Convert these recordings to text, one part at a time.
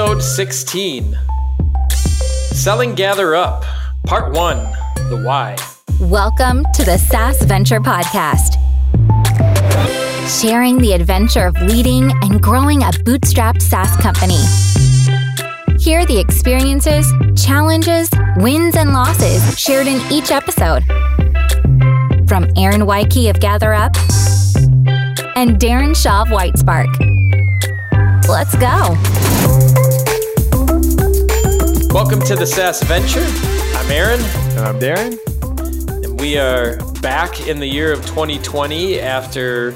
episode 16 Selling GatherUp, Part 1 The Why. Welcome to the SaaS Venture Podcast, sharing the adventure of leading and growing a bootstrapped SaaS company. Hear the experiences, challenges, wins, and losses shared in each episode. From Aaron Weiche of GatherUp and Darren Shaw of Whitespark. Let's go. Welcome to the SaaS Venture. I'm Aaron. And I'm Darren. And we are back in the year of 2020 after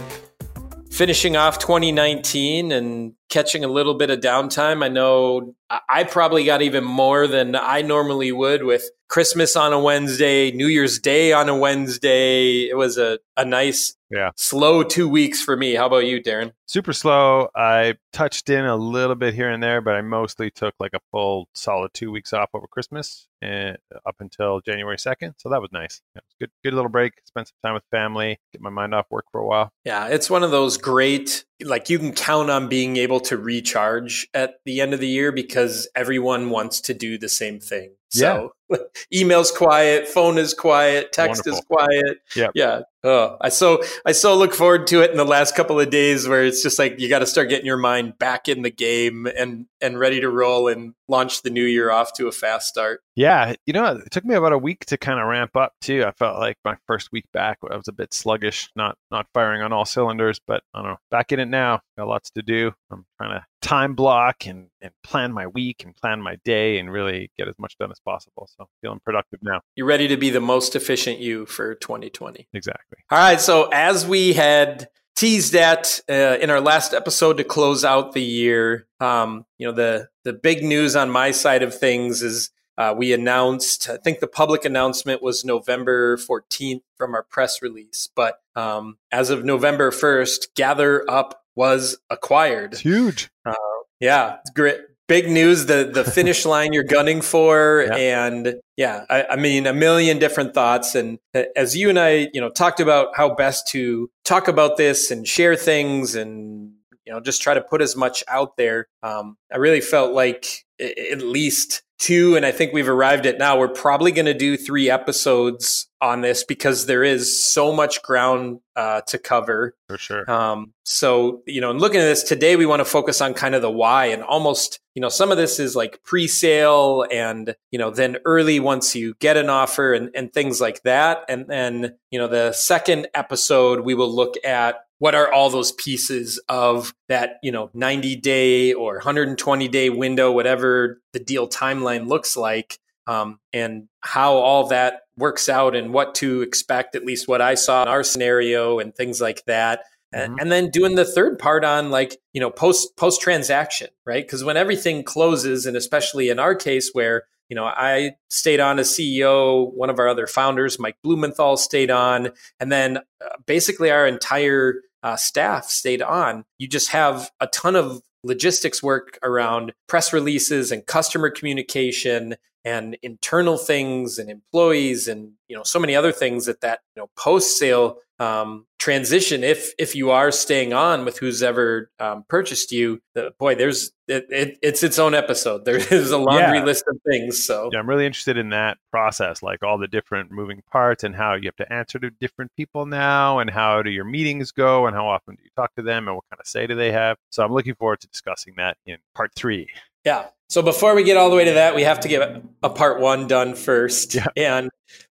finishing off 2019 and catching a little bit of downtime. I know I probably got even more than I normally would with Christmas on a Wednesday, New Year's Day on a Wednesday. It was a, a nice, yeah. slow two weeks for me. How about you, Darren? Super slow. I touched in a little bit here and there, but I mostly took like a full solid two weeks off over Christmas and up until January 2nd. So that was nice. Yeah, was good, good little break. Spend some time with family, get my mind off work for a while. Yeah, it's one of those great, like you can count on being able to recharge at the end of the year because everyone wants to do the same thing. So yeah. email's quiet, phone is quiet, text Wonderful. is quiet. Yep. Yeah. Oh, I so I so look forward to it in the last couple of days where it's just like you got to start getting your mind back in the game and and ready to roll and launch the new year off to a fast start. Yeah, you know, it took me about a week to kind of ramp up too. I felt like my first week back I was a bit sluggish, not not firing on all cylinders, but I don't know, back in it now. Got lots to do. I'm trying to time block and, and plan my week and plan my day and really get as much done as possible. So feeling productive now. You're ready to be the most efficient you for 2020. Exactly. All right. So as we had teased that uh, in our last episode to close out the year, um, you know, the the big news on my side of things is uh, we announced, I think the public announcement was November 14th from our press release. But um, as of November 1st, GatherUp was acquired. It's huge. Uh, yeah, great. Big news, the the finish line you're gunning for, yeah. and yeah, I, I, mean a million different thoughts. And uh, as you and I, you know, talked about how best to talk about this and share things, and you know, just try to put as much out there. Um, I really felt like at least two, and I think we've arrived at now. We're probably going to do three episodes on this because there is so much ground uh, to cover. For sure. Um, so, you know, and looking at this today, we want to focus on kind of the why and almost, you know, some of this is like pre sale and, you know, then early once you get an offer and, and things like that. And then, you know, the second episode, we will look at what are all those pieces of that you know 90 day or 120 day window whatever the deal timeline looks like um, and how all that works out and what to expect at least what i saw in our scenario and things like that mm-hmm. and then doing the third part on like you know post post transaction right because when everything closes and especially in our case where you know, I stayed on as CEO. One of our other founders, Mike Blumenthal, stayed on, and then uh, basically our entire uh, staff stayed on. You just have a ton of logistics work around press releases and customer communication and internal things and employees and you know so many other things that that you know post sale um, transition if if you are staying on with who's ever um, purchased you the, boy there's it, it, it's its own episode. There is a laundry yeah. list of things so. Yeah i'm really interested in that process like all the different moving parts and how you have to answer to different people now and how do your meetings go and how often do you talk to them and what kind of say do they have? So i'm looking forward to discussing that in part three. Yeah so before we get all the way to that we have to get a part one done first yeah. and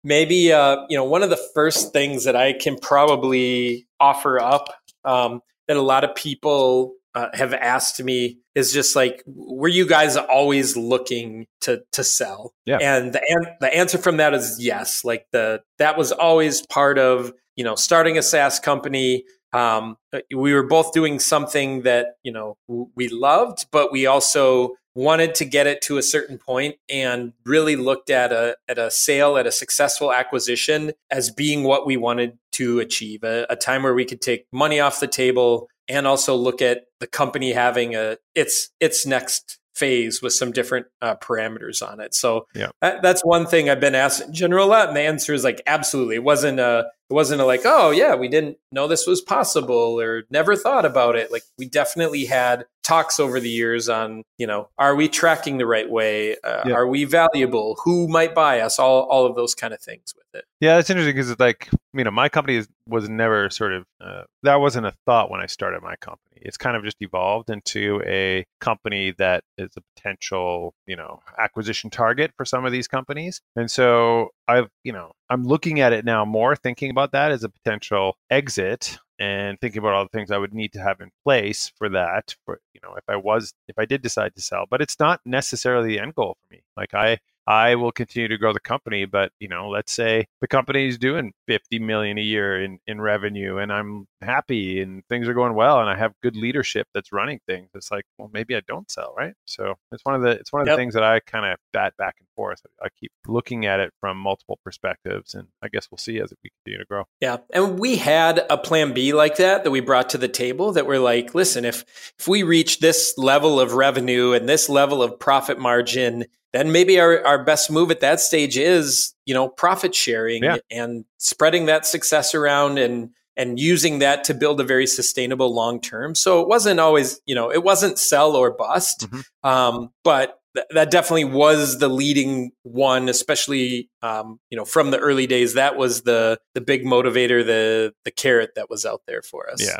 maybe uh, you know one of the first things that I can probably offer up um, that a lot of people uh, have asked me is just like, were you guys always looking to to sell? Yeah. And the an- the answer from that is yes. Like the that was always part of you know starting a SaaS company. Um, we were both doing something that you know we loved, but we also wanted to get it to a certain point and really looked at a at a sale at a successful acquisition as being what we wanted to achieve a, a, time where we could take money off the table and also look at the company having a its its next phase with some different uh, parameters on it. So yeah. that, that's one thing I've been asked in general a lot, and the answer is like absolutely. It wasn't a it wasn't a like oh yeah we didn't know this was possible or never thought about it. Like we definitely had talks over the years on you know are we tracking the right way? Uh, Yeah. are we valuable? Who might buy us? All all of those kind of things with it. Yeah, that's interesting because it's like you know my company is, was never sort of uh, that wasn't a thought when I started my company. It's kind of just evolved into a company that is a potential you know acquisition target for some of these companies, and so I've you know I'm looking at it now more, thinking about that as a potential exit and thinking about all the things I would need to have in place for that. For you know if I was if I did decide to sell, but it's not necessarily the end goal for me. Like I I will continue to grow the company, but you know, let's say the company is doing 50 million a year in, in revenue and I'm happy and things are going well and I have good leadership that's running things. It's like, well, maybe I don't sell, right? So it's one of the it's one of Yep. the things that I kind of bat back and forth. I keep looking at it from multiple perspectives and I guess we'll see as we continue to grow. Yeah. And we had a plan B like that that we brought to the table that we're like, listen, if if we reach this level of revenue and this level of profit margin, then maybe our, our best move at that stage is, you know, profit sharing Yeah. and spreading that success around and and using that to build a very sustainable long term. So it wasn't always, you know, it wasn't sell or bust. Mhm. Um, but th- that definitely was the leading one, especially um, you know from the early days. That was the the big motivator, the the carrot that was out there for us. Yeah.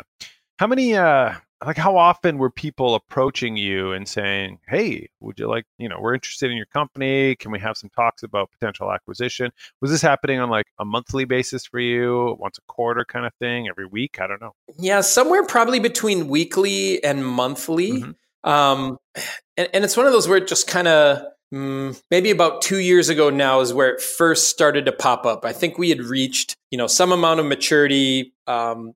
How many uh like how often were people approaching you and saying, "Hey, would you like, you know, we're interested in your company. Can we have some talks about potential acquisition?" Was this happening on like a monthly basis for you, once a quarter kind of thing, every week? I don't know. Yeah, somewhere probably between weekly and monthly. Mhm. Um, and, and it's one of those where it just kind of mm, maybe about two years ago now is where it first started to pop up. I think we had reached you know some amount of maturity. Um,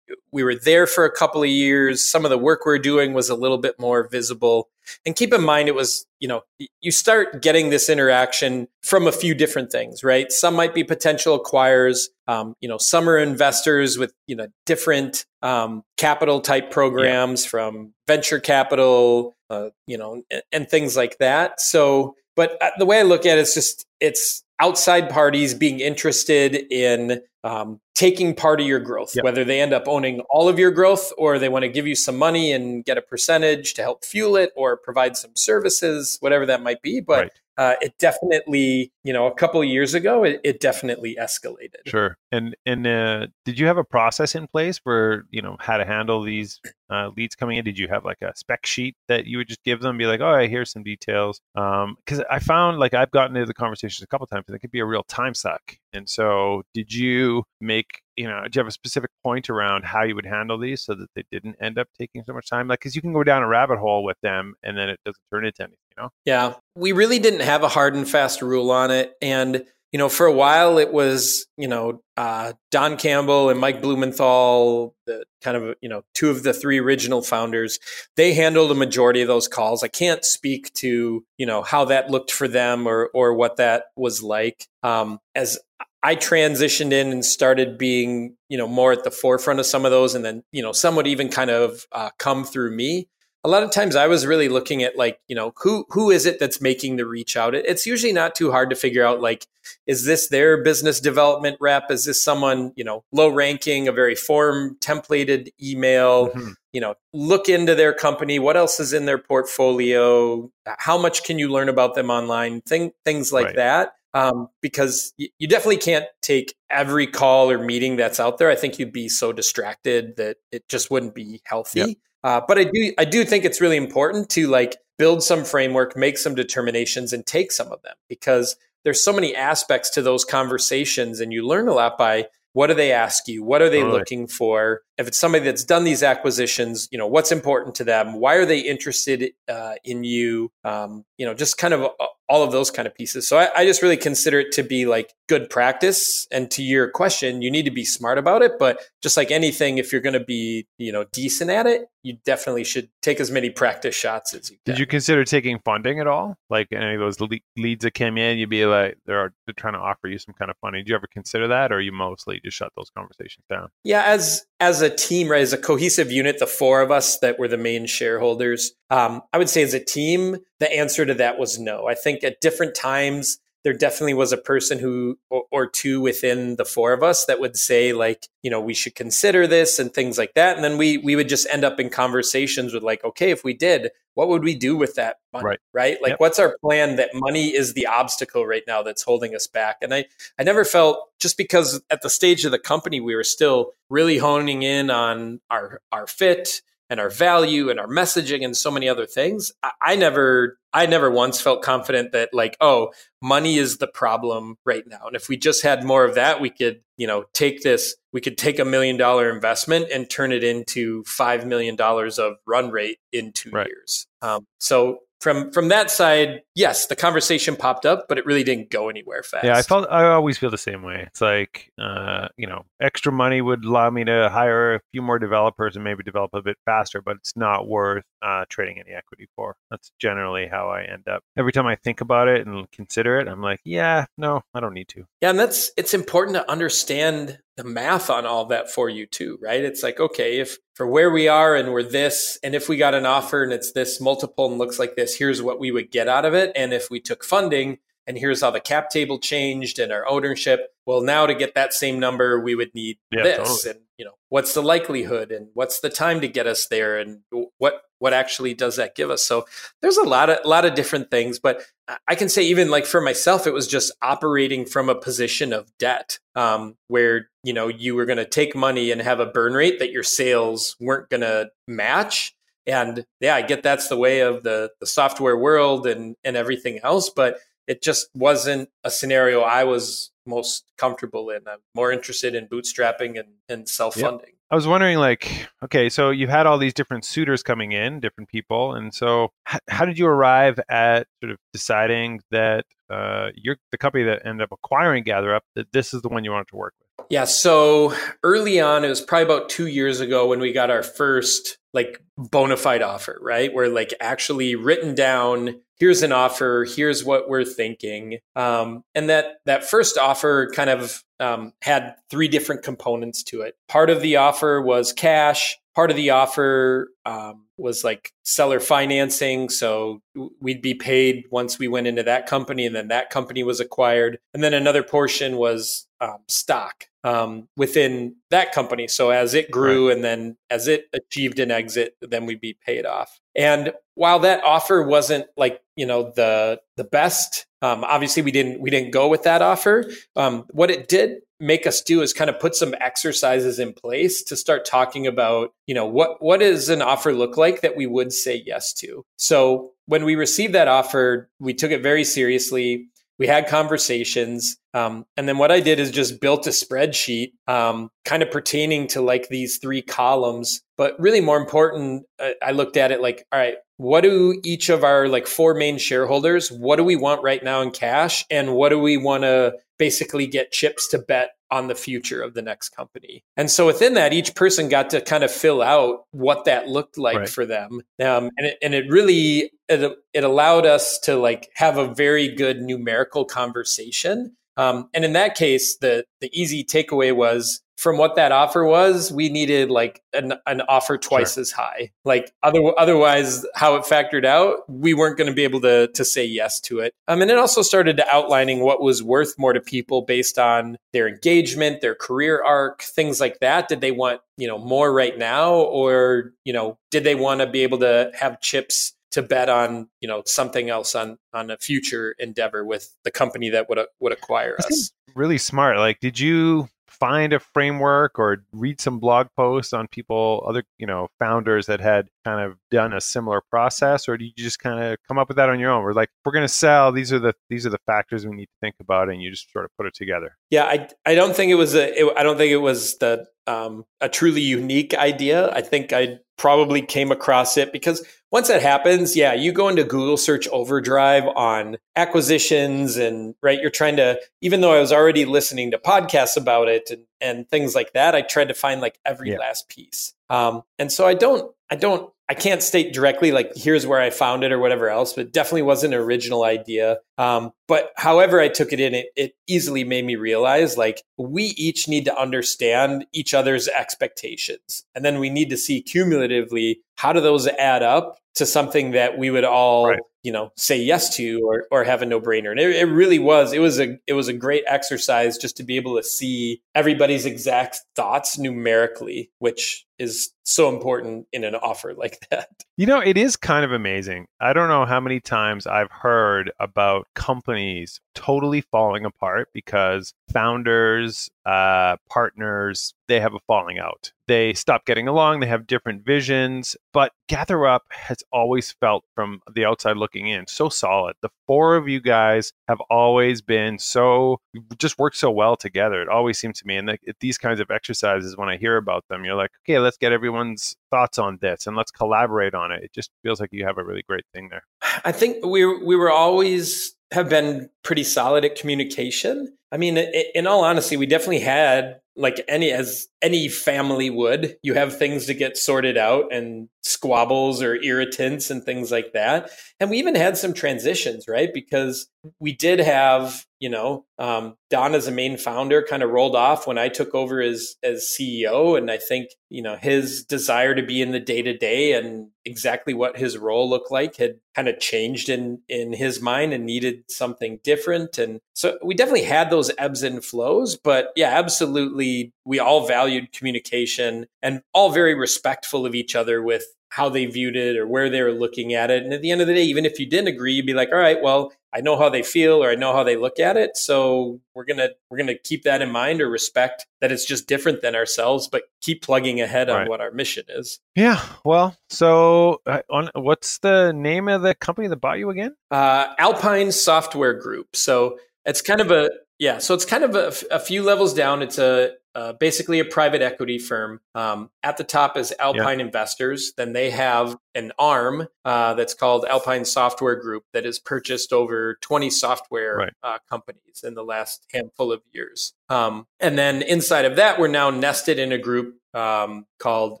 we were there for a couple of years. Some of the work we're doing was a little bit more visible. And keep in mind, it was, you know, you start getting this interaction from a few different things, right? Some might be potential acquirers. Um, you know, some are investors with, you know, different um, capital type programs from venture capital, uh, you know, and, and things like that. So, but uh, the way I look at it, it is just, it's outside parties being interested in um, taking part of your growth, Yep. whether they end up owning all of your growth or they want to give you some money and get a percentage to help fuel it or provide some services, whatever that might be. But Right. Uh, it definitely, you know, a couple years ago, it, it definitely escalated. Sure. And and uh, did you have a process in place for you know how to handle these uh, leads coming in? Did you have like a spec sheet that you would just give them, be like, "All right, here's some details"? Because I found like I've gotten into the conversations a couple times, and it could be a real time suck. And so, did you make you know? Do you have a specific point around how you would handle these so that they didn't end up taking so much time? Like, because you can go down a rabbit hole with them, and then it doesn't turn into anything. Know? Yeah, we really didn't have a hard and fast rule on it. And, you know, for a while it was, you know, uh, Don Campbell and Mike Blumenthal, the kind of, you know, two of the three original founders. They handled a majority of those calls. I can't speak to, you know, how that looked for them or, or what that was like. Um, as I transitioned in and started being, you know, more at the forefront of some of those, and then, you know, some would even kind of uh, come through me a lot of times I was really looking at like, you know, who who is it that's making the reach out? It- It's usually not too hard to figure out like, is this their business development rep? Is this someone, you know, low ranking, a very form templated email? Mhm. You know, look into their company. What else is in their portfolio? How much can you learn about them online? Thing, things like Right. that. Um, because y- you definitely can't take every call or meeting that's out there. I think you'd be so distracted that it just wouldn't be healthy. Yep. Uh, but I do I do think it's really important to like build some framework, make some determinations, and take some of them because there's so many aspects to those conversations, and you learn a lot by what do they ask you, what are they Totally. looking for. If it's somebody that's done these acquisitions, you know what's important to them, why are they interested uh, in you, um, you know, just kind of uh, all of those kind of pieces. So I, I just really consider it to be like good practice. And to your question, you need to be smart about it. But just like anything, if you're going to be, you know, decent at it, you definitely should take as many practice shots as you can. Did you consider taking funding at all? Like any of those le- leads that came in, you'd be like, they're, they're trying to offer you some kind of funding. Did you ever consider that, or you mostly just shut those conversations down? Yeah, as as a team, right, as a cohesive unit, the four of us that were the main shareholders, um, I would say as a team, the answer to that was no. I think at different times there definitely was a person who or, or, two within the four of us that would say like you know we should consider this and things like that and then we we would just end up in conversations with like okay if we did what would we do with that money right, right? like yep. what's our plan that money is the obstacle right now that's holding us back and i i never felt just because at the stage of the company we were still really honing in on our our fit and our value and our messaging and so many other things I, I, never i never once felt confident that like oh money is the problem right now and if we just had more of that we could you know take this we could take a million dollar investment and turn it into five million dollars of run rate in two right. years um, so from from that side, yes, the conversation popped up, but it really didn't go anywhere fast. Yeah, I felt I always feel the same way. It's like uh, you know, extra money would allow me to hire a few more developers and maybe develop a bit faster, but it's not worth uh, trading any equity for. That's generally how I end up. Every time I think about it and consider it, I'm like, yeah, no, I don't need to. Yeah, and that's it's important to understand the math on all that for you too, right? It's like, okay, if for where we are and we're this, and if we got an offer and it's this multiple and looks like this, here's what we would get out of it. And if we took funding and here's how the cap table changed and our ownership, well, now to get that same number, we would need yeah, this. Totally. And, you know, what's the likelihood and what's the time to get us there and what what actually does that give us. So there's a lot of a lot of different things but i can say even like for myself it was just operating from a position of debt um, where you know you were going to take money and have a burn rate that your sales weren't going to match. And yeah i get that's the way of the the software world and and everything else but it just wasn't a scenario i was most comfortable in. I'm more interested in bootstrapping and, and self-funding. yep. I was wondering, like, okay, so you've had all these different suitors coming in, different people, and so h- how did you arrive at sort of deciding that uh, you're the company that ended up acquiring GatherUp that this is the one you wanted to work with? Yeah, so early on, it was probably about two years ago when we got our first like bona fide offer, right? Where like actually written down here's an offer here's what we're thinking. Um, and that that first offer kind of um, had three different components to it. Part of the offer was cash. Part of the offer um, was like seller financing. So we'd be paid once we went into that company and then that company was acquired. And then another portion was um, stock um, within that company so as it grew right. and then as it achieved an exit then we'd be paid off and while that offer wasn't like you know the the best, um, obviously we didn't we didn't go with that offer. Um, what it did make us do is kind of put some exercises in place to start talking about you know what what does an offer look like that we would say yes to. So when we received that offer, we took it very seriously we had conversations um, and then what i did is just built a spreadsheet um, kind of pertaining to like these three columns but really more important uh, i looked at it like all right what do each of our like four main shareholders what do we want right now in cash and what do we want to basically get chips to bet on the future of the next company. And so within that, each person got to kind of fill out what that looked like right. for them. Um, and, it, and it really, it, it allowed us to like have a very good numerical conversation. Um, and in that case, the, the easy takeaway was from what that offer was, we needed like an, an offer twice sure. as high. Like other, otherwise, how it factored out, we weren't going to be able to to say yes to it. Um, and it also started to outlining what was worth more to people based on their engagement, their career arc, things like that. Did they want you know more right now, or you know, did they want to be able to have chips? To bet on you know something else on on a future endeavor with the company that would would acquire us really smart like did you find a framework or read some blog posts on people, other you know founders that had kind of done a similar process, or do you just kind of come up with that on your own? We're like, we're going to sell. These are the these are the factors we need to think about, and you just sort of put it together. Yeah, I I don't think it was a it, I don't think it was the um, a truly unique idea. I think I probably came across it because once that happens, yeah, you go into Google search overdrive on acquisitions and right, you're trying to, even though I was already listening to podcasts about it and, and things like that, I tried to find like every yeah. last piece. Um, and so I don't, I don't I can't state directly like here's where I found it or whatever else, but definitely wasn't an original idea. Um, but however I took it in, it, it easily made me realize like we each need to understand each other's expectations, and then we need to see cumulatively how do those add up to something that we would all right. you know say yes to or or have a no brainer. And it, it really was it was a it was a great exercise just to be able to see everybody's exact thoughts numerically, which is so important in an offer like that. You know, it is kind of amazing. I don't know how many times I've heard about companies totally falling apart because founders, uh, partners, they have a falling out. They stop getting along, they have different visions. But GatherUp has always felt from the outside looking in so solid. The four of you guys have always been so, just worked so well together. It always seems to me. And the, these kinds of exercises, when I hear about them, you're like, okay, let's get everyone's thoughts on this and let's collaborate on it. It just feels like you have a really great thing there. I think we we were always have been pretty solid at communication. I mean, in all honesty, we definitely had like any as any family would. You have things to get sorted out and squabbles or irritants and things like that. And we even had some transitions, right? Because we did have, you know, um, Don as a main founder kind of rolled off when I took over as as CEO, and I think you know his desire to be in the day to day and exactly what his role looked like had kind of changed in in his mind and needed something different. And so we definitely had those ebbs and flows, but yeah, absolutely, we all valued communication and all very respectful of each other with how they viewed it or where they were looking at it. And at the end of the day, even if you didn't agree, you'd be like, all right, well, I know how they feel or I know how they look at it. So we're gonna we're gonna keep that in mind or respect that it's just different than ourselves, but keep plugging ahead on what our mission is. Yeah. Well, so uh, on what's the name of the company that bought you again? Uh, Alpine Software Group. So it's kind of a yeah, so it's kind of a, a few levels down. It's a uh, basically a private equity firm. Um, at the top is Alpine Investors. Then they have an arm uh, that's called Alpine Software Group that has purchased over 20 software right. uh, companies in the last handful of years. Um, and then inside of that, we're now nested in a group um, called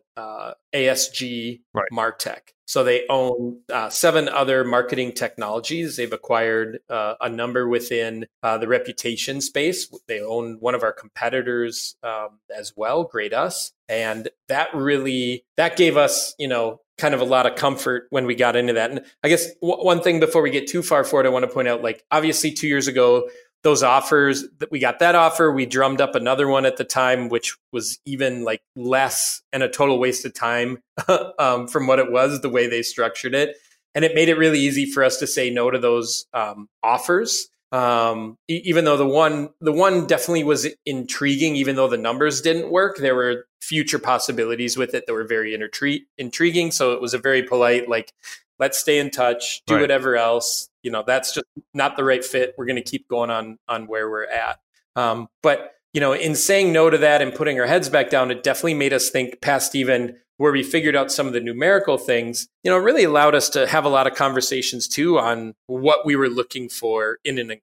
uh, ASG right. Martech. So they own uh, seven other marketing technologies. They've acquired uh, a number within uh, the reputation space. They own one of our competitors um, as well, Grade.us, and that really that gave us, you know, kind of a lot of comfort when we got into that. And I guess w- one thing before we get too far forward, I want to point out, like obviously two years ago those offers that we got that offer. We drummed up another one at the time which was even like less and a total waste of time um, from what it was the way they structured it. And it made it really easy for us to say no to those um, offers. Um, e- even though the one the one definitely was intriguing even though the numbers didn't work there were future possibilities with it that were very intri- intriguing. So it was a very polite like let's stay in touch do right. whatever else you know that's just not the right fit. We're going to keep going on on where we're at. Um, but you know in saying no to that and putting our heads back down it definitely made us think past even where we figured out some of the numerical things you know really allowed us to have a lot of conversations too on what we were looking for in an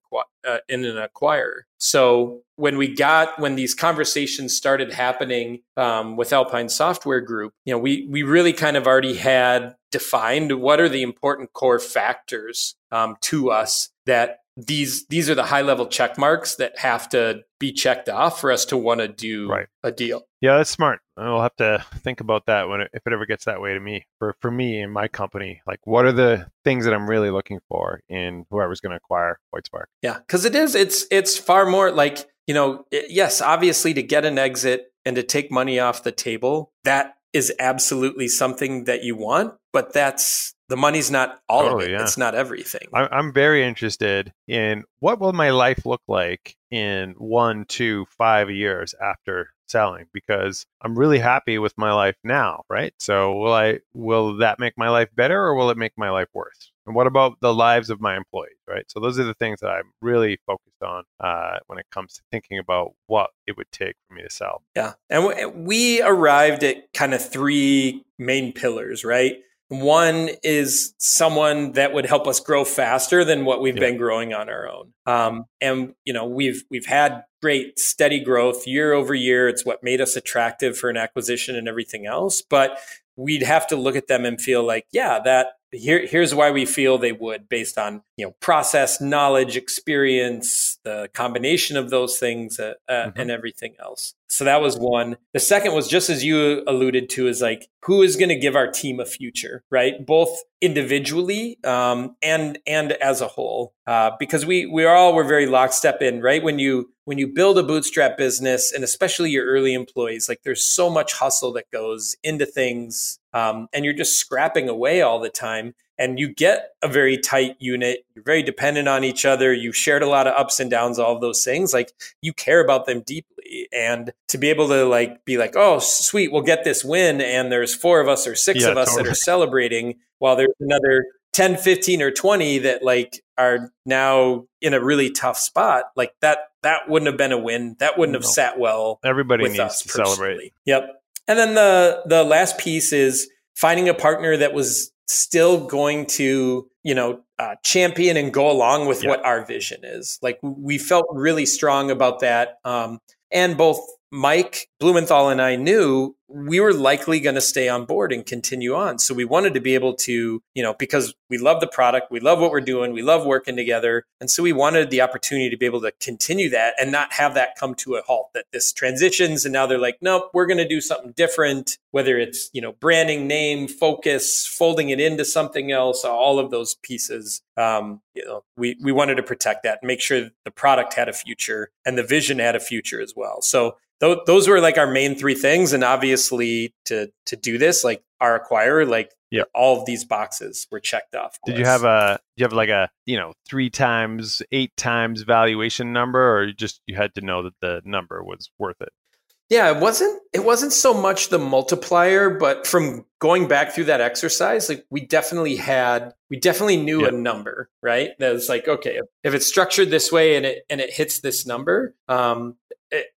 uh, in an acquirer. So when we got when these conversations started happening um, with alpine software group you know we we really kind of already had defined what are the important core factors um, to us that these these are the high level check marks that have to be checked off for us to want to do right. a deal. Yeah, that's smart. I'll have to think about that when it, if it ever gets that way to me. For for me and my company, like what are the things that I'm really looking for in whoever's going to acquire Whitespark? Yeah, because it is it's it's far more like you know it, yes, obviously to get an exit and to take money off the table that is absolutely something that you want, but that's the money's not all totally, of it. Yeah. It's not everything. I'm very interested in what will my life look like in one, two, five years after selling because I'm really happy with my life now, right? So will I will that make my life better or will it make my life worse? And what about the lives of my employees, right? So those are the things that I'm really focused on uh, when it comes to thinking about what it would take for me to sell. Yeah, and we arrived at kind of three main pillars, right? One is someone that would help us grow faster than what we've yeah. been growing on our own. Um, and you know, we've we've had great steady growth year over year. It's what made us attractive for an acquisition and everything else. But we'd have to look at them and feel like, yeah, that here here's why we feel they would based on you know process knowledge experience the combination of those things uh, uh, mm-hmm. and everything else so that was one. The second was just as you alluded to is like who is going to give our team a future right? Both individually um, and and as a whole. Uh, because we we all were very lockstep in right? When you when you build a bootstrap business and especially your early employees like there's so much hustle that goes into things um, and you're just scrapping away all the time and you get a very tight unit. You're very dependent on each other. You've shared a lot of ups and downs all of those things. Like you care about them deeply and to be able to like be like oh sweet we'll get this win and there's four of us or six yeah, of us totally. that are celebrating while there's another 10 15 or 20 that like are now in a really tough spot like that that wouldn't have been a win. That wouldn't have sat well everybody needs to personally. celebrate yep. And then the the last piece is finding a partner that was still going to you know uh, champion and go along with what our vision is. Like we felt really strong about that um, and both Mike Blumenthal and I knew we were likely going to stay on board and continue on. So we wanted to be able to, you know, because we love the product, we love what we're doing, we love working together. And so we wanted the opportunity to be able to continue that and not have that come to a halt that this transitions and now they're like, nope, we're going to do something different, whether it's, you know, branding, name, focus, folding it into something else, all of those pieces. Um, you know, we, we wanted to protect that and make sure the product had a future and the vision had a future as well. So th- those were like our main three things. And obviously, to to do this, like our acquirer, like yeah. all of these boxes were checked off. Did you have a? you have like a you know three times, eight times valuation number, or you just you had to know that the number was worth it? Yeah, it wasn't it wasn't so much the multiplier, but from going back through that exercise, like we definitely had we definitely knew yep. a number, right? That was like, okay, if it's structured this way and it and it hits this number, um,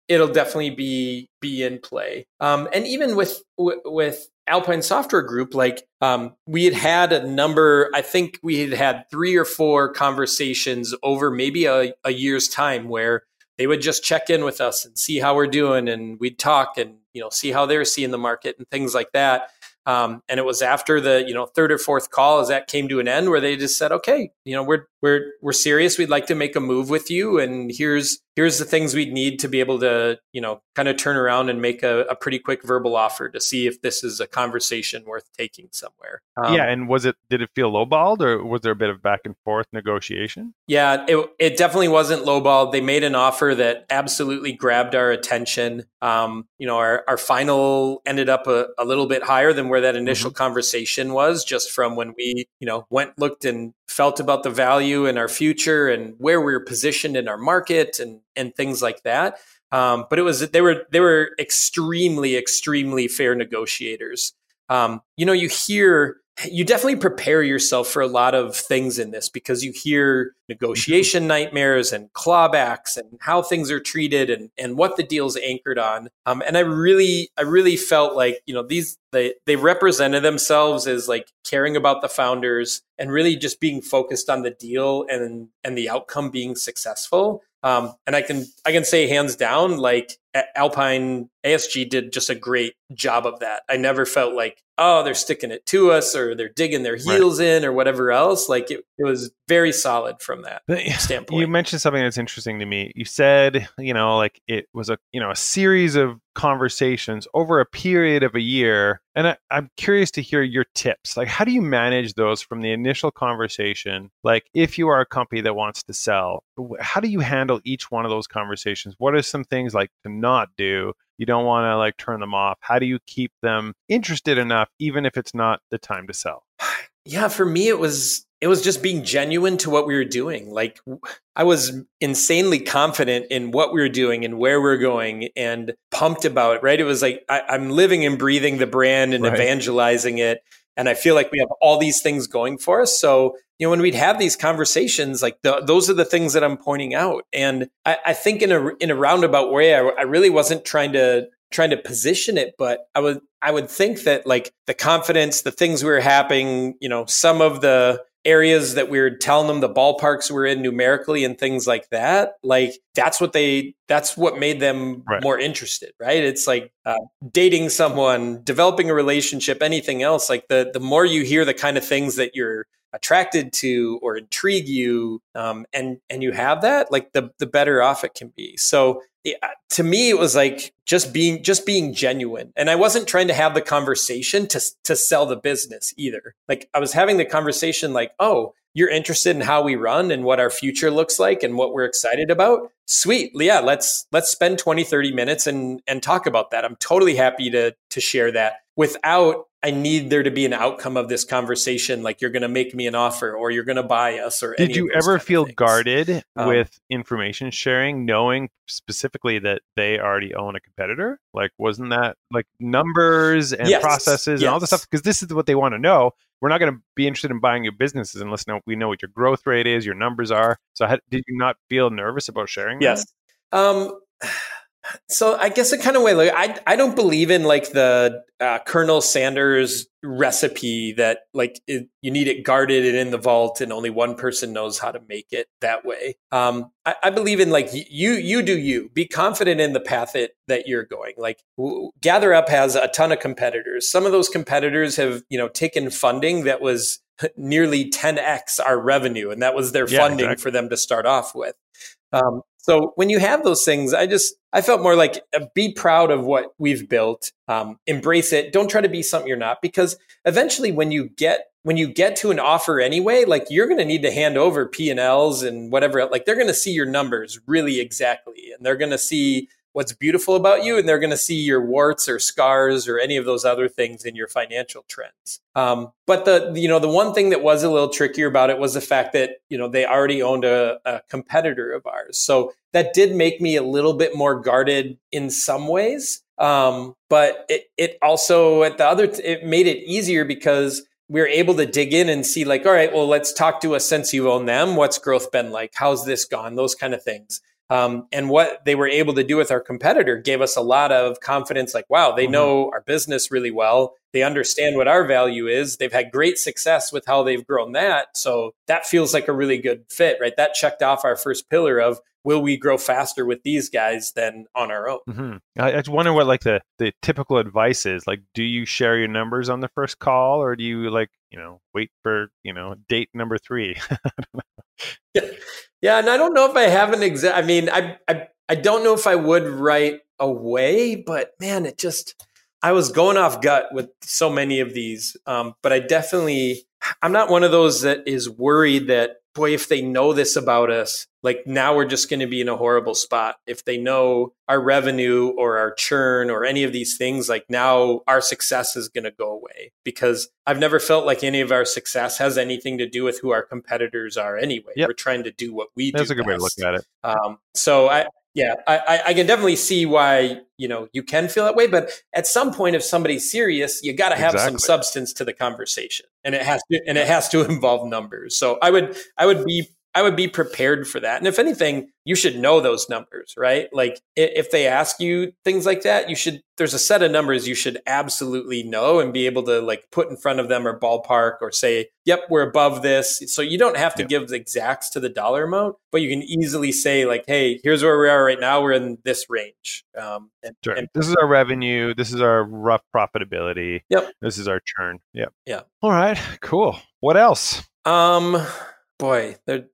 it, will definitely be be in play. Um, and even with with Alpine Software Group, like um, we had had a number. I think we had had three or four conversations over maybe a, a year's time where they would just check in with us and see how we're doing, and we'd talk and you know see how they're seeing the market and things like that. Um, and it was after the you know third or fourth call as that came to an end where they just said, okay, you know we're we're we're serious. We'd like to make a move with you, and here's here's the things we'd need to be able to you know kind of turn around and make a, a pretty quick verbal offer to see if this is a conversation worth taking somewhere. Um, yeah, and was it did it feel lowballed or was there a bit of back and forth negotiation? Yeah, it it definitely wasn't lowballed. They made an offer that absolutely grabbed our attention. Um, you know, our our final ended up a, a little bit higher than where where that initial mm-hmm. conversation was just from when we you know went looked and felt about the value in our future and where we were positioned in our market and and things like that um, but it was they were they were extremely extremely fair negotiators um, you know you hear you definitely prepare yourself for a lot of things in this because you hear negotiation nightmares and clawbacks and how things are treated and, and what the deal's anchored on. Um, and I really, I really felt like, you know, these, they, they represented themselves as like caring about the founders and really just being focused on the deal and, and the outcome being successful. Um, and I can, I can say hands down, like Alpine ASG did just a great job of that. I never felt like, oh, they're sticking it to us or they're digging their heels right. in or whatever else. Like it, it was very solid from that standpoint. You mentioned something that's interesting to me. You said, you know, like it was a, you know, a series of conversations over a period of a year. And I, I'm curious to hear your tips. Like, how do you manage those from the initial conversation? Like, if you are a company that wants to sell, how do you handle each one of those conversations? What are some things like to not do you don't want to like turn them off. How do you keep them interested enough, even if it's not the time to sell? Yeah, for me, it was it was just being genuine to what we were doing. Like I was insanely confident in what we were doing and where we are going and pumped about it. Right? It was like I, am living and breathing the brand and right. evangelizing it, and I feel like we have all these things going for us. So you know, when we'd have these conversations, like the, those are the things that I'm pointing out. And I, I think in a in a roundabout way, I, I really wasn't trying to trying to position it, but I would I would think that like the confidence, the things we were having, you know, some of the areas that we are telling them the ballparks we're in numerically and things like that, like that's what they that's what made them Right. more interested, right? It's like uh, dating someone, developing a relationship, anything else. Like the the more you hear the kind of things that you're attracted to or intrigue you, um, and and you have that, like the the better off it can be. So yeah, to me, it was like just being just being genuine, and I wasn't trying to have the conversation to to sell the business either. Like I was having the conversation, like, oh, you're interested in how we run and what our future looks like and what we're excited about? Sweet. Yeah let's let's spend 20 30 minutes and and talk about that. I'm totally happy to to share that without i need there to be an outcome of this conversation like you're going to make me an offer or you're going to buy us or Did you ever feel guarded Um, with information sharing, knowing specifically that they already own a competitor? Like, wasn't that like numbers and Yes, processes and all this stuff? Because this is what they want to know. We're not going to be interested in buying your businesses unless we know what your growth rate is, your numbers are. So, how, did you not feel nervous about sharing? that? Yes. Um, so I guess it kind of way like I I don't believe in like the uh, Colonel Sanders recipe that like it, you need it guarded and in the vault and only one person knows how to make it that way. Um, I, I believe in like you you do you be confident in the path that that you're going. Like w- GatherUp has a ton of competitors. Some of those competitors have you know taken funding that was nearly 10x our revenue, and that was their Yeah, funding exactly. for them to start off with. Um, so when you have those things, I just I felt more like uh, be proud of what we've built, um, embrace it. Don't try to be something you're not, because eventually when you get when you get to an offer anyway, like you're going to need to hand over P and Ls and whatever. Like they're going to see your numbers really exactly, and they're going to see what's beautiful about you, and they're going to see your warts or scars or any of those other things in your financial trends. Um, but the you know the one thing that was a little trickier about it was the fact that you know they already owned a, a competitor of ours, so that did make me a little bit more guarded in some ways. Um, but it it also at the other it made it easier because we are able to dig in and see like all right well let's talk to us since you own them. What's growth been like? How's this gone? Those kind of things um, and what they were able to do with our competitor gave us a lot of confidence like wow they Mhm. know our business really well. They understand what our value is. They've had great success with how they've grown that. So that feels like a really good fit right? That checked off our first pillar of will we grow faster with these guys than on our own? Hmm I, I just wonder what like the the typical advice is. Like, do you share your numbers on the first call, or do you like you know wait for you know date number three? Yeah, and I don't know if I have an exact. I mean, I, I I don't know if I would right away, but man, it just I was going off gut with so many of these. Um, but I definitely I'm not one of those that is worried that boy, if they know this about us, like now we're just going to be in a horrible spot. If they know our revenue or our churn or any of these things, like now our success is going to go away because I've never felt like any of our success has anything to do with who our competitors are anyway. Yep. We're trying to do what we That's do. a good way to look at it. Um, so I, yeah, I, I- I can definitely see why you know you can feel that way. But at some point, if somebody's serious, you got to have some substance to the conversation, and it has to and it has to involve numbers. So I would I would be I would be prepared for that. And if anything, you should know those numbers, right? Like if they ask you things like that, you should there's a set of numbers you should absolutely know and be able to like put in front of them or ballpark or say, "Yep, we're above this." So you don't have to Yep. give the exacts to the dollar amount, but you can easily say like, "Hey, here's where we are right now. We're in this range." Um, and, Sure. and this is our revenue. This is our rough profitability. Yep. This is our churn. Yep. Yeah. All right. Cool. What else? um, boy, there's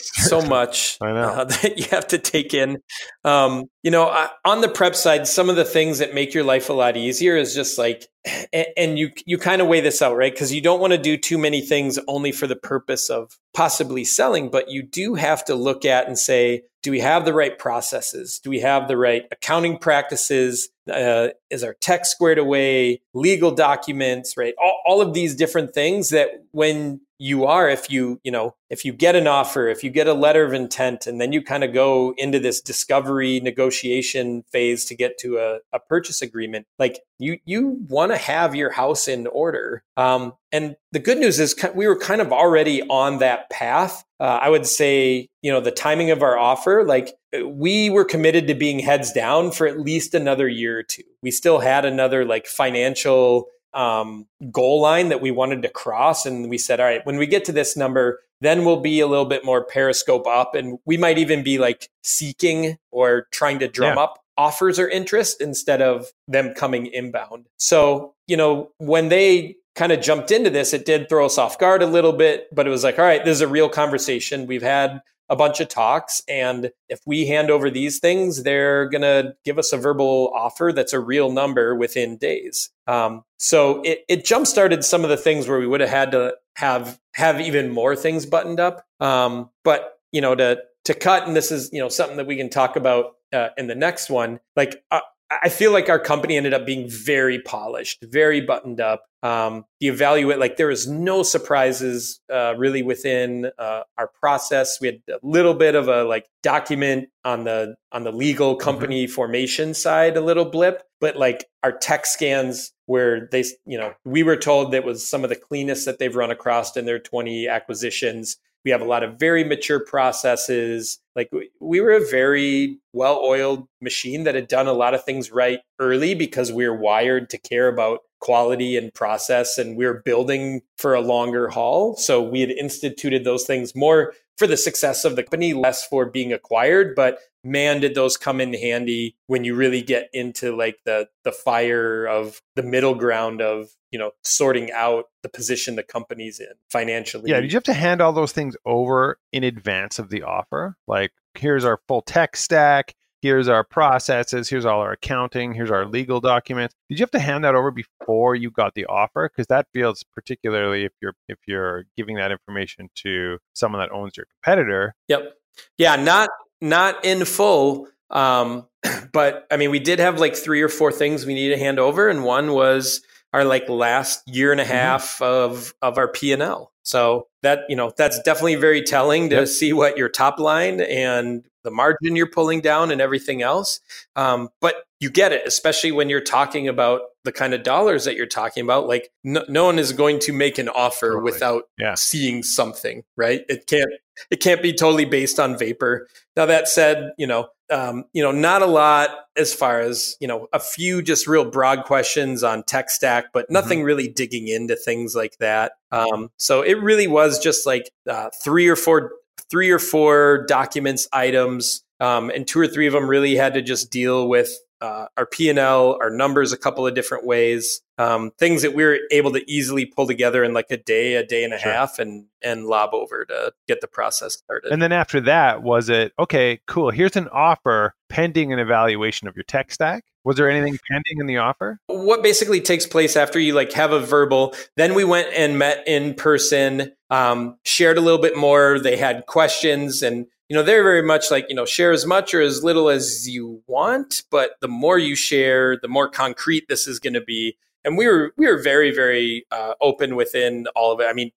so much uh, that you have to take in. Um, you know, I, on the prep side, some of the things that make your life a lot easier is just like, and, and you you kind of weigh this out, right? Because you don't want to do too many things only for the purpose of possibly selling, but you do have to look at and say, do we have the right processes? Do we have the right accounting practices? Uh, is our tech squared away? Legal documents, right? All, all of these different things that when you are, if you, you know, if you get an offer, if you get a letter of intent, and then you kind of go into this discovery negotiation phase to get to a, a purchase agreement, like you, you want to have your house in order. Um, and the good news is we were kind of already on that path. Uh, I would say, you know, the timing of our offer, like we were committed to being heads down for at least another year or two. We still had another like financial um, goal line that we wanted to cross. And we said, all right, when we get to this number, then we'll be a little bit more periscope up. And we might even be like seeking or trying to drum Yeah. up offers or interest instead of them coming inbound. So, you know, when they kind of jumped into this, it did throw us off guard a little bit, but it was like, all right, this is a real conversation. We've had a bunch of talks. And if we hand over these things, they're going to give us a verbal offer that's a real number within days. Um, so it, it jump started some of the things where we would have had to have have even more things buttoned up. Um, but you know, to to cut, and this is you know something that we can talk about uh, in the next one. Like uh, I feel like our company ended up being very polished, very buttoned up. Um, the evaluate, like there was no surprises uh, really within uh, our process. We had a little bit of a like document on the on the legal company formation side, a little blip, but like our tech scans where they, you know, we were told that was some of the cleanest that they've run across in their 20 acquisitions. We have a lot of very mature processes. Like we, we were a very well oiled machine that had done a lot of things right early because we're wired to care about quality and process and we're building for a longer haul. So we had instituted those things more for the success of the company, less for being acquired. But man, did those come in handy when you really get into like the the fire of the middle ground of you know sorting out the position the company's in financially. Yeah, did you have to hand all those things over in advance of the offer? Like, here's our full tech stack, here's our processes, here's all our accounting, here's our legal documents. Did you have to hand that over before you got the offer? Because that feels particularly if you're if you're giving that information to someone that owns your competitor. Yep. Yeah, not not in full. Um, but I mean, we did have like three or four things we needed to hand over, and one was our like last year and a half of of our P and L. So that you know that's definitely very telling to Yep. see what your top line and the margin you're pulling down and everything else. Um, but you get it, especially when you're talking about the kind of dollars that you're talking about. Like no, no one is going to make an offer Totally. without Yeah. seeing something, right? It can't it can't be totally based on vapor. Now that said, you know, um, you know, not a lot as far as you know, a few just real broad questions on tech stack, but nothing really digging into things like that. Um, so it really was just like uh, three or four, three or four documents, items, um, and two or three of them really had to just deal with uh, our P and L, our numbers, a couple of different ways, um, things that we were able to easily pull together in like a day, a day and a Sure. half, and and lob over to get the process started. And then after that, was it okay, cool, here's an offer pending an evaluation of your tech stack? Was there anything pending in the offer? what basically takes place after you like have a verbal then we went and met in person um, shared a little bit more they had questions and you know they're very much like you know share as much or as little as you want but the more you share the more concrete this is going to be. And we were we were very very uh, open within all of it. I mean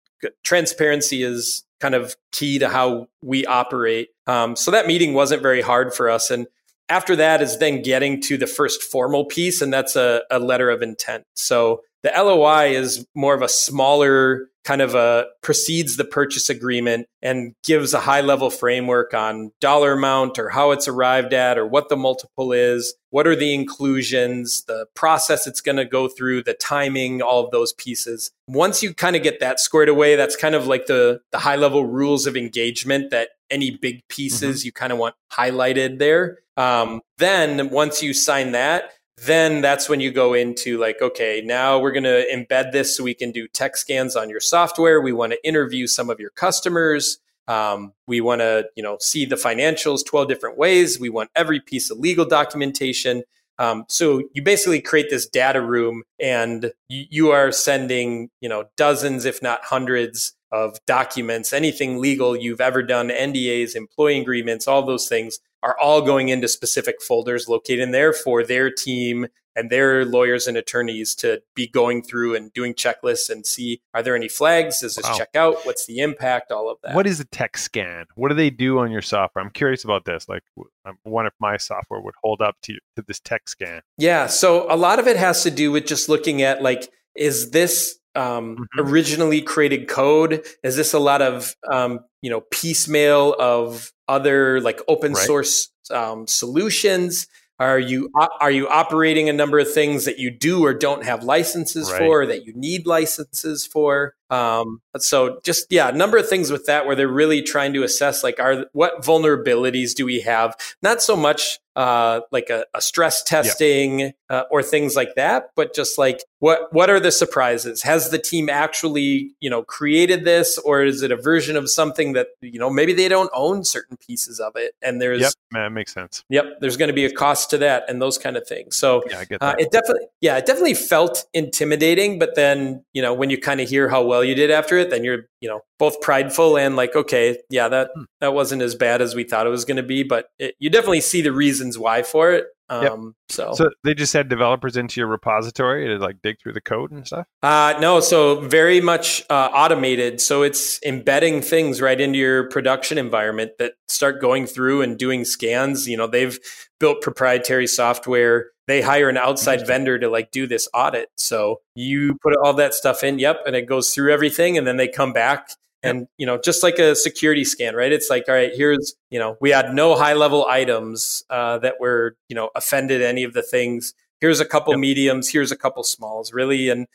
transparency is kind of key to how we operate. Um, so that meeting wasn't very hard for us. And after that is then getting to the first formal piece, and that's a, a letter of intent. So the LOI is more of a smaller kind of a precedes the purchase agreement and gives a high level framework on dollar amount or how it's arrived at or what the multiple is, what are the inclusions, the process it's going to go through, the timing, all of those pieces. Once you kind of get that squared away, that's kind of like the the high level rules of engagement that any big pieces you kind of want highlighted there. Um, then once you sign that, then that's when you go into like, okay, now we're going to embed this so we can do tech scans on your software. We want to interview some of your customers. Um, we want to, you know, see the financials 12 different ways. We want every piece of legal documentation. Um, so you basically create this data room and you, you are sending, you know, dozens, if not hundreds of documents, anything legal you've ever done, NDAs, employee agreements, all those things are all going into specific folders located in there for their team and their lawyers and attorneys to be going through and doing checklists and see are there any flags? Does this Wow. check out? What's the impact? All of that. What is a tech scan? What do they do on your software? I'm curious about this. Like, I wonder if my software would hold up to, to this tech scan. Yeah. So a lot of it has to do with just looking at like, is this um, Mhm. originally created code? Is this a lot of um, you know piecemeal of other like open Right. source um, solutions? Are you are you operating a number of things that you do or don't have licenses Right. for that you need licenses for? Um, so just yeah, a number of things with that where they're really trying to assess like are what vulnerabilities do we have? Not so much uh, like a, a stress testing uh, or things like that, but just like what what are the surprises? Has the team actually you know created this, or is it a version of something that you know maybe they don't own certain pieces of it, and there's Yep, that makes sense. Yep, there's going to be a cost to that and those kind of things. So Yeah, I get uh, it definitely, yeah, it definitely felt intimidating. But then, you know, when you kind of hear how well you did after it, then you're, you know, both prideful and like, okay, yeah, that Hmm. that wasn't as bad as we thought it was going to be. But it, you definitely see the reasons why for it. Yep. Um, So, so they just had developers into your repository to like dig through the code and stuff. Uh, no, so very much uh, automated. So it's embedding things right into your production environment that start going through and doing scans. You know, they've built proprietary software. They hire an outside vendor to like do this audit. So you put all that stuff in, yep, and it goes through everything, and then they come back. And you know, just like a security scan, right? It's like, all right, here's you know, we had no high level items uh, that were you know offended any of the things. Here's a couple Yep. mediums. Here's a couple smalls, really, and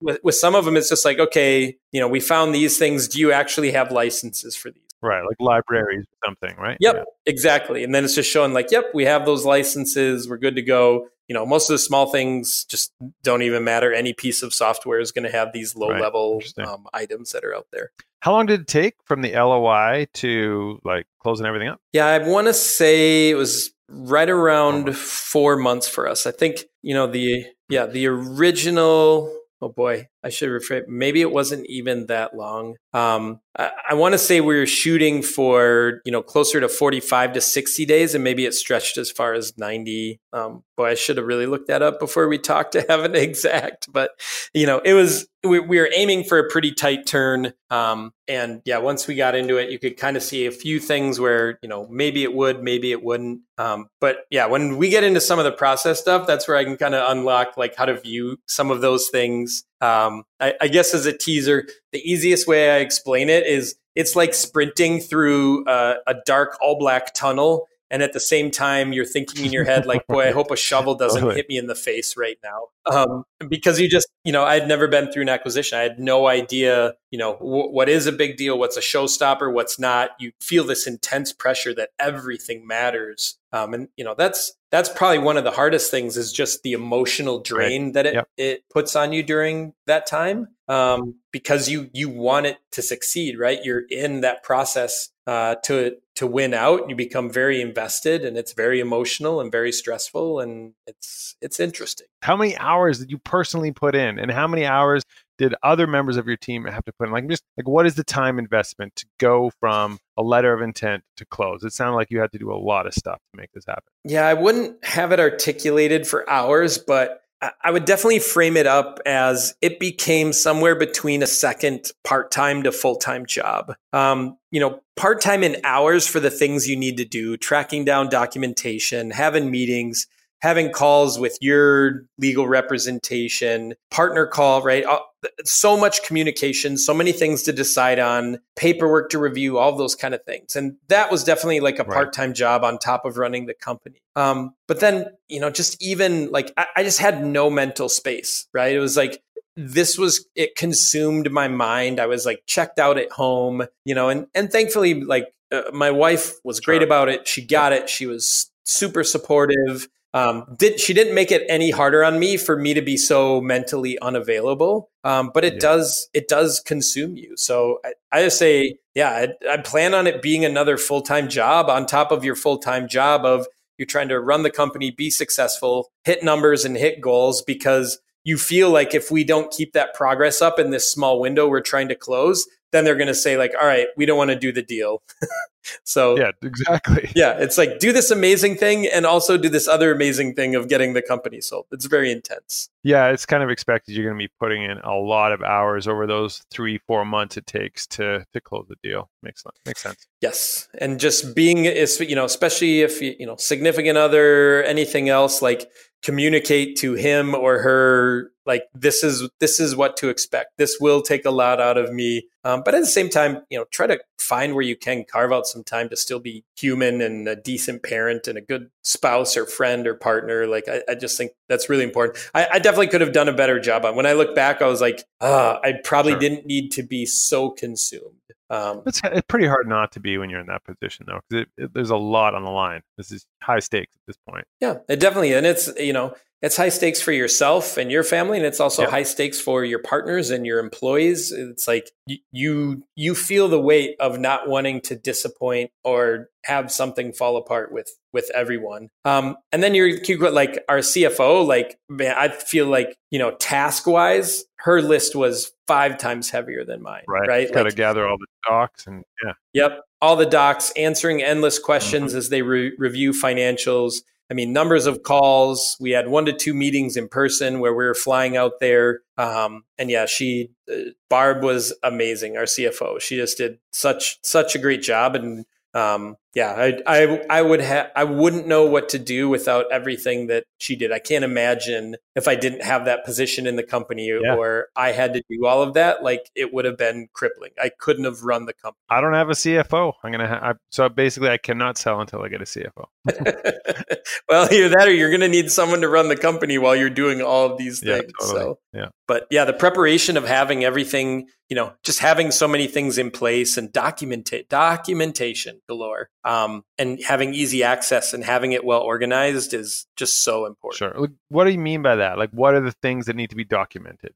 with, with some of them, it's just like, okay, you know, we found these things. Do you actually have licenses for these? Right, like libraries or something, right? Yep, Yeah. exactly. And then it's just showing like, yep, we have those licenses. We're good to go. You know, most of the small things just don't even matter. Any piece of software is going to have these low Right. level um, items that are out there. How long did it take from the LOI to like closing everything up? Yeah, I want to say it was right around four months for us. I think you know the yeah the original. Oh boy, I should reframe. Maybe it wasn't even that long. Um, I, I want to say we were shooting for you know closer to forty-five to sixty days, and maybe it stretched as far as ninety. Um, boy, I should have really looked that up before we talked to have an exact. But you know, it was we, we were aiming for a pretty tight turn. Um, and yeah, once we got into it, you could kind of see a few things where you know maybe it would, maybe it wouldn't. Um, but yeah, when we get into some of the process stuff, that's where I can kind of unlock like how to view some of those things. Um, I, I guess as a teaser, the easiest way I explain it is it's like sprinting through a, a dark all black tunnel. And at the same time, you're thinking in your head, like, boy, I hope a shovel doesn't Totally. hit me in the face right now. Um, because you just, you know, i'd never been through an acquisition. I had no idea, you know, w- what is a big deal, what's a showstopper, what's not. You feel this intense pressure that everything matters. Um, and, you know, that's, that's probably one of the hardest things is just the emotional drain that it, Yep. it puts on you during that time. Um, because you, you want it to succeed, right? You're in that process, uh, to, to win out. You become very invested and it's very emotional and very stressful and it's, it's interesting. How many hours did you personally put in, and how many hours did other members of your team have to put in? Like, just like what is the time investment to go from a letter of intent to close? It sounded like you had to do a lot of stuff to make this happen. Yeah, I wouldn't have it articulated for hours, but I- would definitely frame it up as it became somewhere between a second part time to full time job. Um, you know, part time in hours for the things you need to do, tracking down documentation, having meetings, having calls with your legal representation, partner call, right? Uh, So much communication, so many things to decide on, paperwork to review, all those kind of things. And that was definitely like a Right. part time job on top of running the company. Um, but then, you know, just even like I, I just had no mental space, right? It was like, this was it consumed my mind i was like checked out at home you know and and thankfully like uh, my wife was great Sure. about it she got it she was super supportive um, did she didn't make it any harder on me for me to be so mentally unavailable um, but it Yeah. does it does consume you so i, I just say yeah I, I plan on it being another full-time job on top of your full-time job of you're trying to run the company be successful hit numbers and hit goals because you feel like if we don't keep that progress up in this small window we're trying to close then they're going to say like all right we don't want to do the deal so Yeah, exactly. yeah, it's like do this amazing thing and also do this other amazing thing of getting the company sold. It's very intense. Yeah, it's kind of expected you're going to be putting in a lot of hours over those three, four months it takes to to close the deal. Makes sense. Makes sense. Yes, and just being is you know, especially if you you know significant other anything else like communicate to him or her like this is this is what to expect. This will take a lot out of me. Um, but at the same time you know try to find where you can carve out some time to still be human and a decent parent and a good spouse or friend or partner. Like i, I just think that's really important. I, I, definitely could have done a better job on when i look back i was like ah, i probably sure. didn't need to be so consumed. Um, it's, it's pretty hard not to be when you're in that position though because there's a lot on the line. This is high stakes at this point. Yeah it definitely and it's you know it's high stakes for yourself and your family and it's also yep. high stakes for your partners and your employees. It's like you you feel the weight of not wanting to disappoint or have something fall apart with with everyone. Um, and then you're like our cfo like man i feel like you know task wise her list was five times heavier than mine right. right? Got to like, gather all the docs and yeah. Yep. All the docs answering endless questions mm-hmm. as they re- review financials I mean, numbers of calls. We had one to two meetings in person where we were flying out there. Um, and yeah, she, uh, Barb was amazing, our CFO. She just did such, such a great job. And um, yeah, I, I, I would have, I wouldn't know what to do without everything that she did. I can't imagine if I didn't have that position in the company yeah. or I had to do all of that. Like it would have been crippling. I couldn't have run the company. I don't have a CFO. I'm gonna, have, so basically, I cannot sell until I get a CFO. well, either that or you're gonna need someone to run the company while you're doing all of these things. Yeah, totally. So yeah, but yeah, the preparation of having everything you know, just having so many things in place and document documentation galore, um, and having easy access and having it well organized is just so important. Sure. What do you mean by that? Like, what are the things that need to be documented?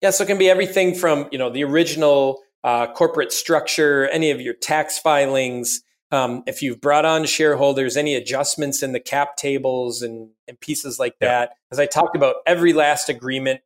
Yeah, so it can be everything from you know the original uh, corporate structure, any of your tax filings. Um, if you've brought on shareholders, any adjustments in the cap tables and, and pieces like yeah. that. As I talked about, every last agreement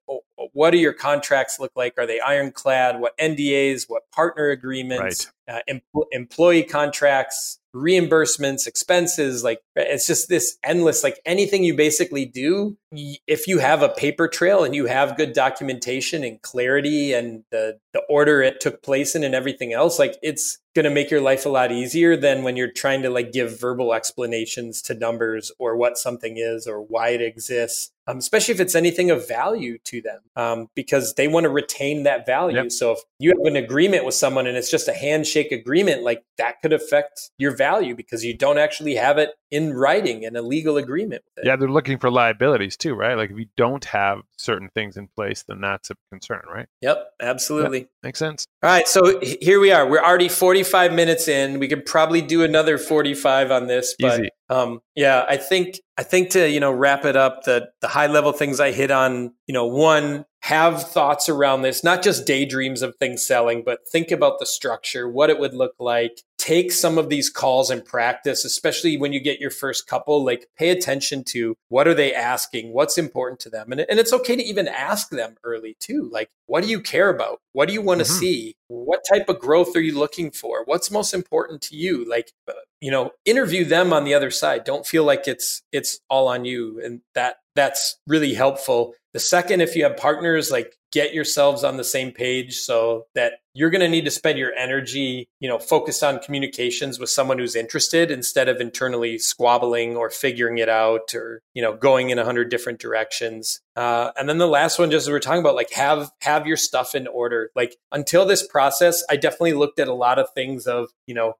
what do your contracts look like? Are they ironclad? What NDAs? What partner agreements? Right. Uh, em- employee contracts? Reimbursements, expenses. Like it's just this endless, like anything you basically do, if you have a paper trail and you have good documentation and clarity and the, the order it took place in and everything else, like it's going to make your life a lot easier than when you're trying to like give verbal explanations to numbers or what something is or why it exists. Um, especially if it's anything of value to them, um, because they want to retain that value. Yep. So if you have an agreement with someone and it's just a handshake agreement, like that could affect your value because you don't actually have it in writing and a legal agreement Yeah, they're looking for liabilities too, right? Like if you don't have certain things in place, then that's a concern, right? Yep, absolutely. Yep, makes sense. All right, so here we are. We're already 45 minutes in. We could probably do another 45 on this, but Easy. um yeah, I think I think to, you know, wrap it up, the the high level things I hit on, you know, one have thoughts around this, not just daydreams of things selling, but think about the structure, what it would look like. Take some of these calls in practice, especially when you get your first couple, like pay attention to what are they asking? What's important to them? And, and it's okay to even ask them early too. Like, what do you care about? What do you want to mm-hmm. see? What type of growth are you looking for? What's most important to you? Like, uh, you know, interview them on the other side. Don't feel like it's, it's all on you. And that, that's really helpful the second, if you have partners, like get yourselves on the same page so that you're going to need to spend your energy, you know, focused on communications with someone who's interested instead of internally squabbling or figuring it out or, you know, going in a hundred different directions. Uh, and then the last one, just as we're talking about, like have have your stuff in order. Like until this process, I definitely looked at a lot of things of, you know,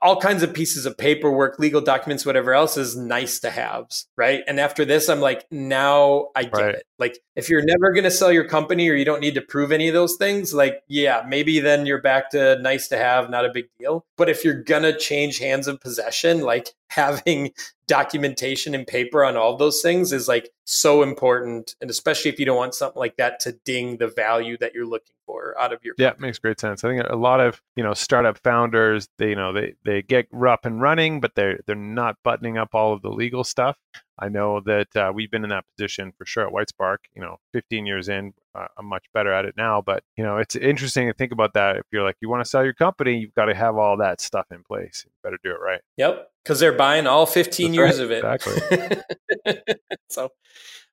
all kinds of pieces of paperwork, legal documents, whatever else is nice to haves, right? And after this, I'm like, now I get right. it. Like, if you're never going to sell your company or you don't need to prove any of those things, like, yeah, maybe then you're back to nice to have, not a big deal. But if you're going to change hands of possession, like having documentation and paper on all those things is like so important and especially if you don't want something like that to ding the value that you're looking for out of your yeah makes great sense. I think a lot of you know startup founders they you know they they get up and running but they're they're not buttoning up all of the legal stuff I know that uh, we've been in that position for sure at Whitespark. You know, 15 years in, uh, I'm much better at it now. But you know, it's interesting to think about that. If you're like, you want to sell your company, you've got to have all that stuff in place. You better do it right. Yep, because they're buying all 15 That's years right. of it. Exactly. so,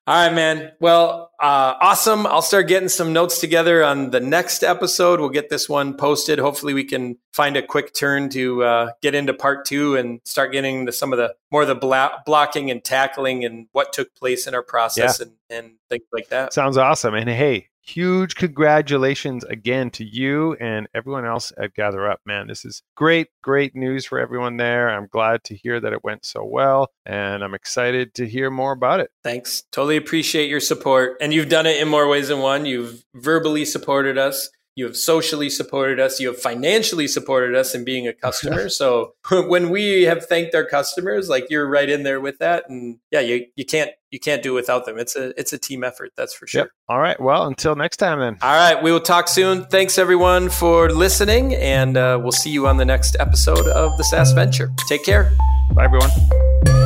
All right, man. Well, uh, awesome. I'll start getting some notes together on the next episode. We'll get this one posted. Hopefully, we can find a quick turn to uh, get into part two and start getting into some of the more of the bla- blocking and tackling and what took place in our process yeah. and, and things like that. Sounds awesome. And hey, huge congratulations again to you and everyone else at GatherUp, man. This is great, great news for everyone there. I'm glad to hear that it went so well, and I'm excited to hear more about it. Thanks. Totally appreciate your support. And you've done it in more ways than one. You've verbally supported us you have socially supported us you have financially supported us in being a customer. So when we have thanked our customers like you're right in there with that. And yeah you, you can't you can't do without them. It's a it's a team effort that's for sure. Yep. all right. Well until next time then. All right. We will talk soon. Thanks everyone for listening. And uh, we'll see you on the next episode of the saas venture. Take care. Bye everyone